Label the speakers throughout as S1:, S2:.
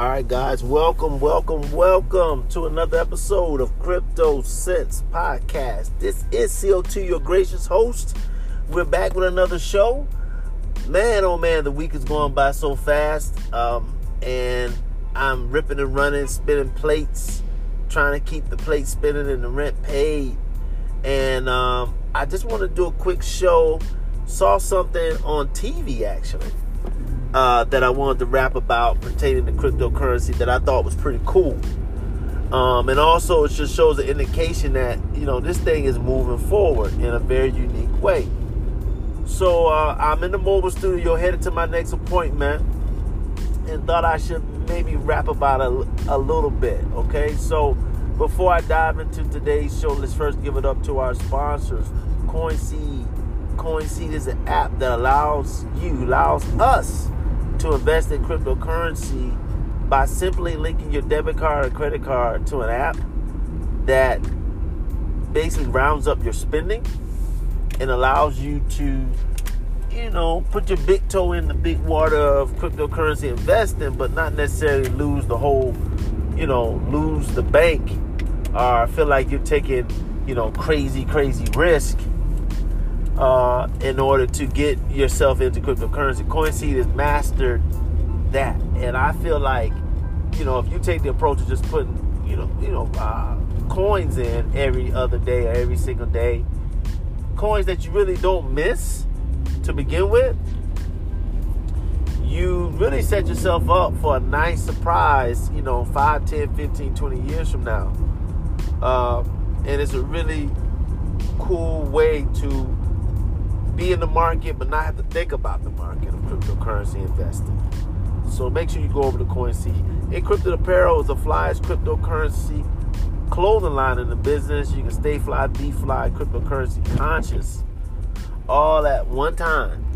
S1: All right, guys, welcome, welcome, welcome to another episode of Crypto Sense Podcast. This is CO2, your gracious host. We're back with another show. Man, oh man, the week is going by so fast. Um, and I'm ripping and running, spinning plates, trying to keep the plate spinning and the rent paid. And um, I just want to do a quick show. Saw something on TV actually uh, that I wanted to rap about pertaining to cryptocurrency that I thought was pretty cool. Um, and also, it just shows an indication that you know this thing is moving forward in a very unique way. So uh, I'm in the mobile studio, headed to my next appointment, and thought I should maybe rap about a, a little bit. Okay, so before I dive into today's show, let's first give it up to our sponsors, CoinSeed. CoinSeed is an app that allows you, allows us to invest in cryptocurrency by simply linking your debit card or credit card to an app that basically rounds up your spending and allows you to you know put your big toe in the big water of cryptocurrency investing but not necessarily lose the whole you know lose the bank or feel like you're taking you know crazy crazy risk uh, in order to get yourself into cryptocurrency. CoinSeed has mastered that, and I feel like you know if you take the approach of just putting you know you know uh, coins in every other day or every single day, coins that you really don't miss to begin with, you really set yourself up for a nice surprise, you know, 5, 10, 15, 20 years from now. Uh, and it's a really cool way to be in the market but not have to think about the market of cryptocurrency investing. So make sure you go over to CoinSeed. Encrypted Apparel is the flyest cryptocurrency clothing line in the business. You can stay fly, be fly, cryptocurrency conscious, all at one time.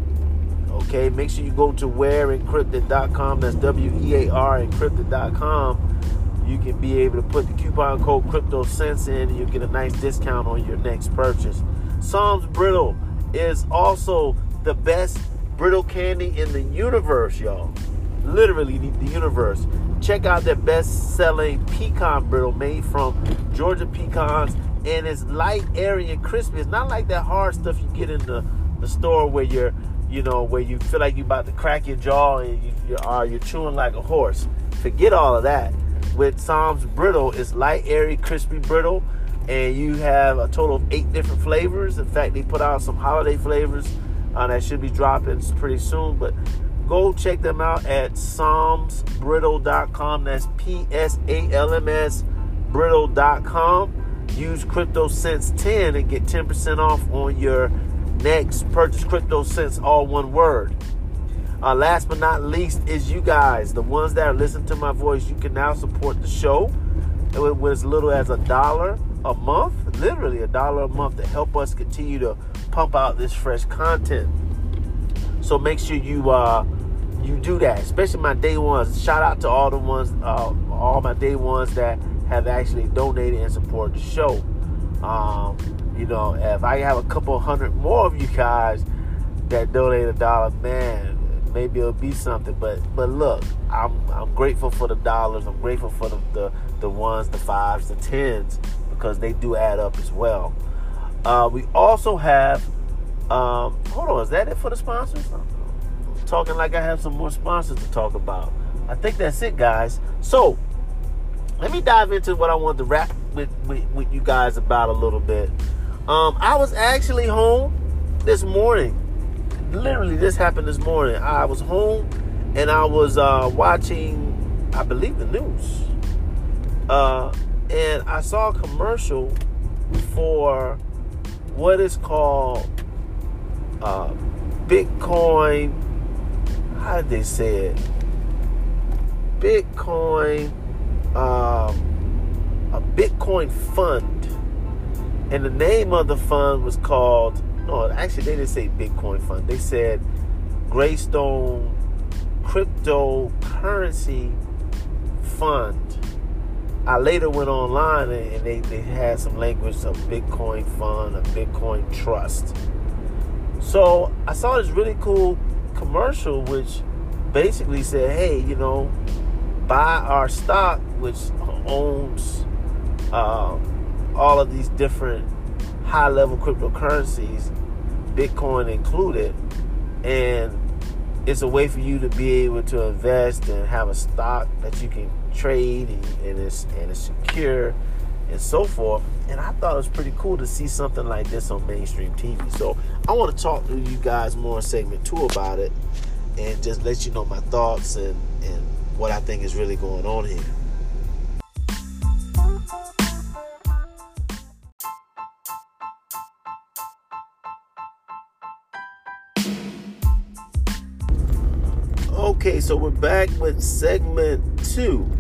S1: Okay, make sure you go to wearencrypted.com. That's W E A R encrypted.com. You can be able to put the coupon code Crypto Sense in, and you get a nice discount on your next purchase. Psalms Brittle is also the best brittle candy in the universe, y'all. Literally, the universe. Check out their best selling pecan brittle made from Georgia pecans. And it's light, airy, and crispy. It's not like that hard stuff you get in the, the store where you're, you know, where you feel like you're about to crack your jaw and you, you are you're chewing like a horse. Forget all of that. With Psalms Brittle, it's light, airy, crispy, brittle and you have a total of eight different flavors. In fact, they put out some holiday flavors uh, that should be dropping pretty soon. But go check them out at psalmsbrittle.com. That's P S A L M S brittle.com. Use CryptoSense 10 and get 10% off on your next purchase. CryptoSense, all one word. Uh, last but not least is you guys, the ones that are listening to my voice. You can now support the show as little as a dollar a month, literally a dollar a month to help us continue to pump out this fresh content. So make sure you uh, you do that, especially my day ones. Shout out to all the ones, uh, all my day ones that have actually donated and supported the show. Um, you know, if I have a couple hundred more of you guys that donate a dollar, man, maybe it'll be something. But but look, I'm I'm grateful for the dollars. I'm grateful for the the, the ones, the fives, the tens because they do add up as well. Uh, we also have, um, hold on, is that it for the sponsors? I'm talking like I have some more sponsors to talk about. I think that's it, guys. So, let me dive into what I wanted to rap with, with, with you guys about a little bit. Um, I was actually home this morning. Literally, this happened this morning. I was home and I was uh, watching, I believe, the news. Uh, and I saw a commercial for what is called uh, Bitcoin. How did they say it? Bitcoin, um, a Bitcoin fund, and the name of the fund was called. No, actually, they didn't say Bitcoin fund. They said Greystone Cryptocurrency Fund I later went online and they, they had some language of Bitcoin fund, a Bitcoin trust. So I saw this really cool commercial which basically said, hey, you know, buy our stock, which owns uh, all of these different high level cryptocurrencies, Bitcoin included, and it's a way for you to be able to invest and have a stock that you can trade and, and it's and it's secure and so forth. And I thought it was pretty cool to see something like this on mainstream TV. So I want to talk to you guys more in segment two about it and just let you know my thoughts and, and what I think is really going on here. Okay, so we're back with segment two.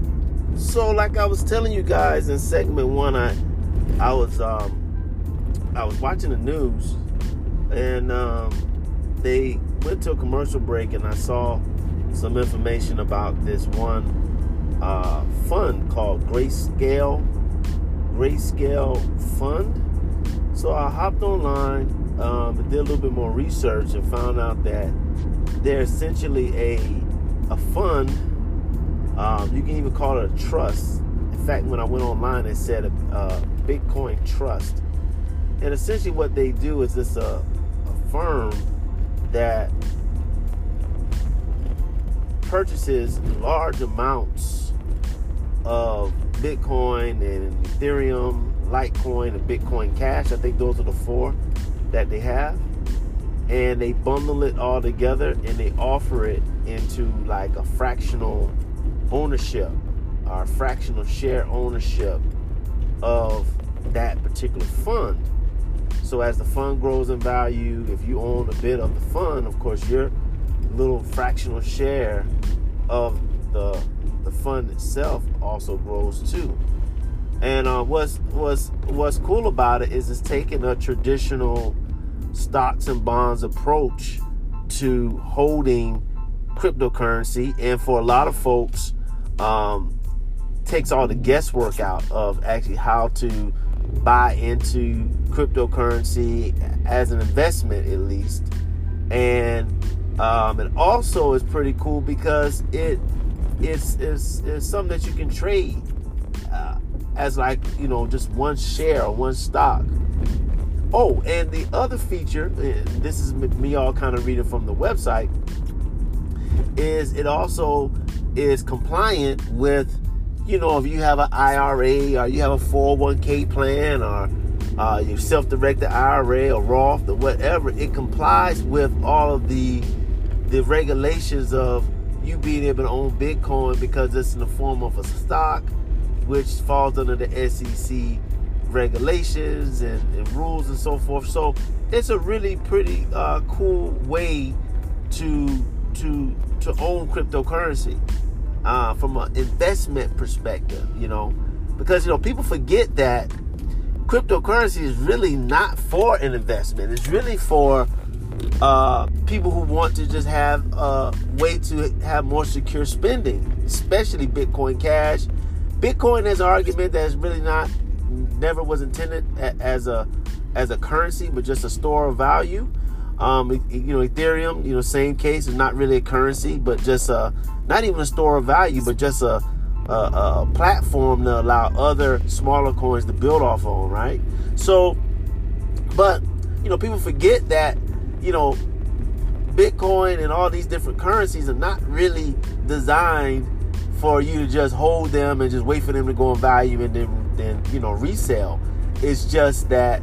S1: So, like I was telling you guys in segment one, I I was um I was watching the news and um they went to a commercial break and I saw some information about this one uh, fund called Grayscale Grayscale Fund. So I hopped online um, and did a little bit more research and found out that they're essentially a a fund. Um, you can even call it a trust. In fact, when I went online, it said a, a Bitcoin trust. And essentially, what they do is it's a, a firm that purchases large amounts of Bitcoin and Ethereum, Litecoin, and Bitcoin Cash. I think those are the four that they have and they bundle it all together and they offer it into like a fractional ownership or fractional share ownership of that particular fund. So as the fund grows in value, if you own a bit of the fund, of course your little fractional share of the the fund itself also grows too. And uh, what's what's what's cool about it is it's taking a traditional stocks and bonds approach to holding cryptocurrency. And for a lot of folks um, takes all the guesswork out of actually how to buy into cryptocurrency as an investment at least. And um, it also is pretty cool because it it's, it's, it's something that you can trade uh, as like you know just one share or one stock Oh, and the other feature, this is me all kind of reading from the website, is it also is compliant with, you know, if you have an IRA or you have a 401k plan or uh, your self-directed IRA or Roth or whatever, it complies with all of the the regulations of you being able to own Bitcoin because it's in the form of a stock, which falls under the SEC regulations and, and, rules and so forth. So it's a really pretty uh, cool way to to to own cryptocurrency uh, from an investment perspective. You know, because you know people forget that cryptocurrency is really not for an investment. It's really for uh, people who want to just have a way to have more secure spending, especially Bitcoin Cash. Bitcoin has an argument that's really not never was intended as a as a currency, but just a store of value. Um, you know, Ethereum, you know, same case, is not really a currency, but just a not even a store of value, but just a a, a platform to allow other smaller coins to build off on, right? So, but you know, people forget that you know Bitcoin and all these different currencies are not really designed for you to just hold them and just wait for them to go in value and then then you know resale. It's just that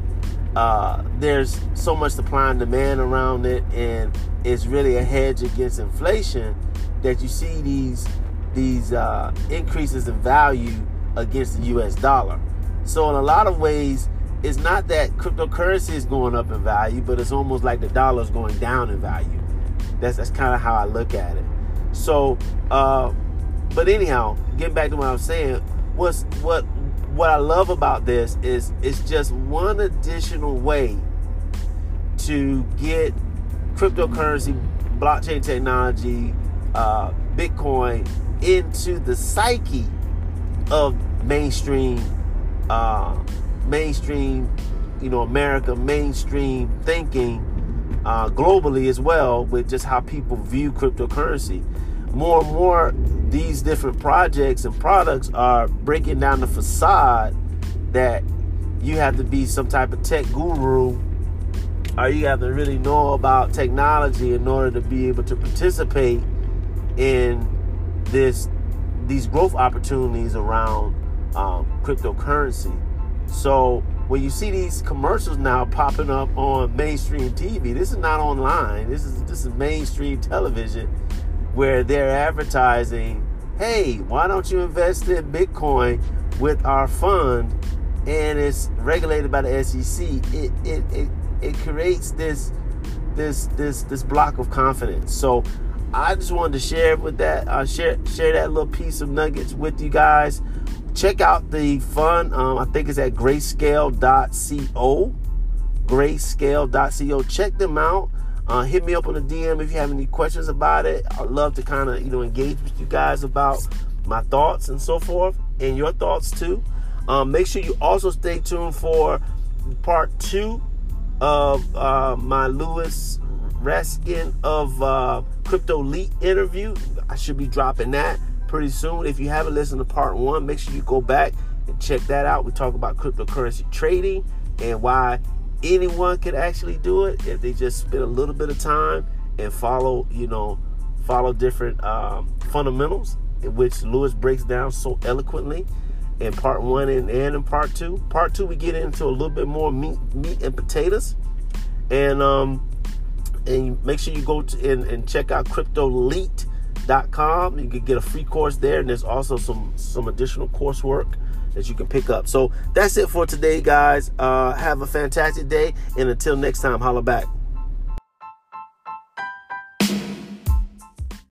S1: uh, there's so much supply and demand around it, and it's really a hedge against inflation that you see these these uh, increases in value against the U.S. dollar. So in a lot of ways, it's not that cryptocurrency is going up in value, but it's almost like the dollar is going down in value. That's that's kind of how I look at it. So uh, but anyhow, getting back to what I was saying, what's what what I love about this is it's just one additional way to get cryptocurrency, blockchain technology, uh, Bitcoin into the psyche of mainstream, uh, mainstream, you know, America, mainstream thinking uh, globally as well, with just how people view cryptocurrency. More and more these different projects and products are breaking down the facade that you have to be some type of tech guru or you have to really know about technology in order to be able to participate in this these growth opportunities around um, cryptocurrency. So when you see these commercials now popping up on mainstream TV, this is not online. This is this is mainstream television where they're advertising, "Hey, why don't you invest in Bitcoin with our fund?" And it's regulated by the SEC. It it it, it creates this this this this block of confidence. So I just wanted to share with that uh, share share that little piece of nuggets with you guys. Check out the fund. Um, I think it's at grayscale.co. Grayscale.co. Check them out. Uh, hit me up on the DM if you have any questions about it. I'd love to kind of you know engage with you guys about my thoughts and so forth, and your thoughts too. Um, make sure you also stay tuned for part two of uh, my Lewis Raskin of uh, Crypto Elite interview. I should be dropping that pretty soon. If you haven't listened to part one, make sure you go back and check that out. We talk about cryptocurrency trading and why anyone can actually do it if they just spend a little bit of time and follow, you know, follow different um, fundamentals, which Lewis breaks down so eloquently in part one and, and in part two. Part two, we get into a little bit more meat, meat and potatoes, and um, and make sure you go to, and, and check out CryptoElite.com. You can get a free course there, and there's also some some additional coursework that you can pick up. So that's it for today, guys. Uh, have a fantastic day, and until next time, holla back.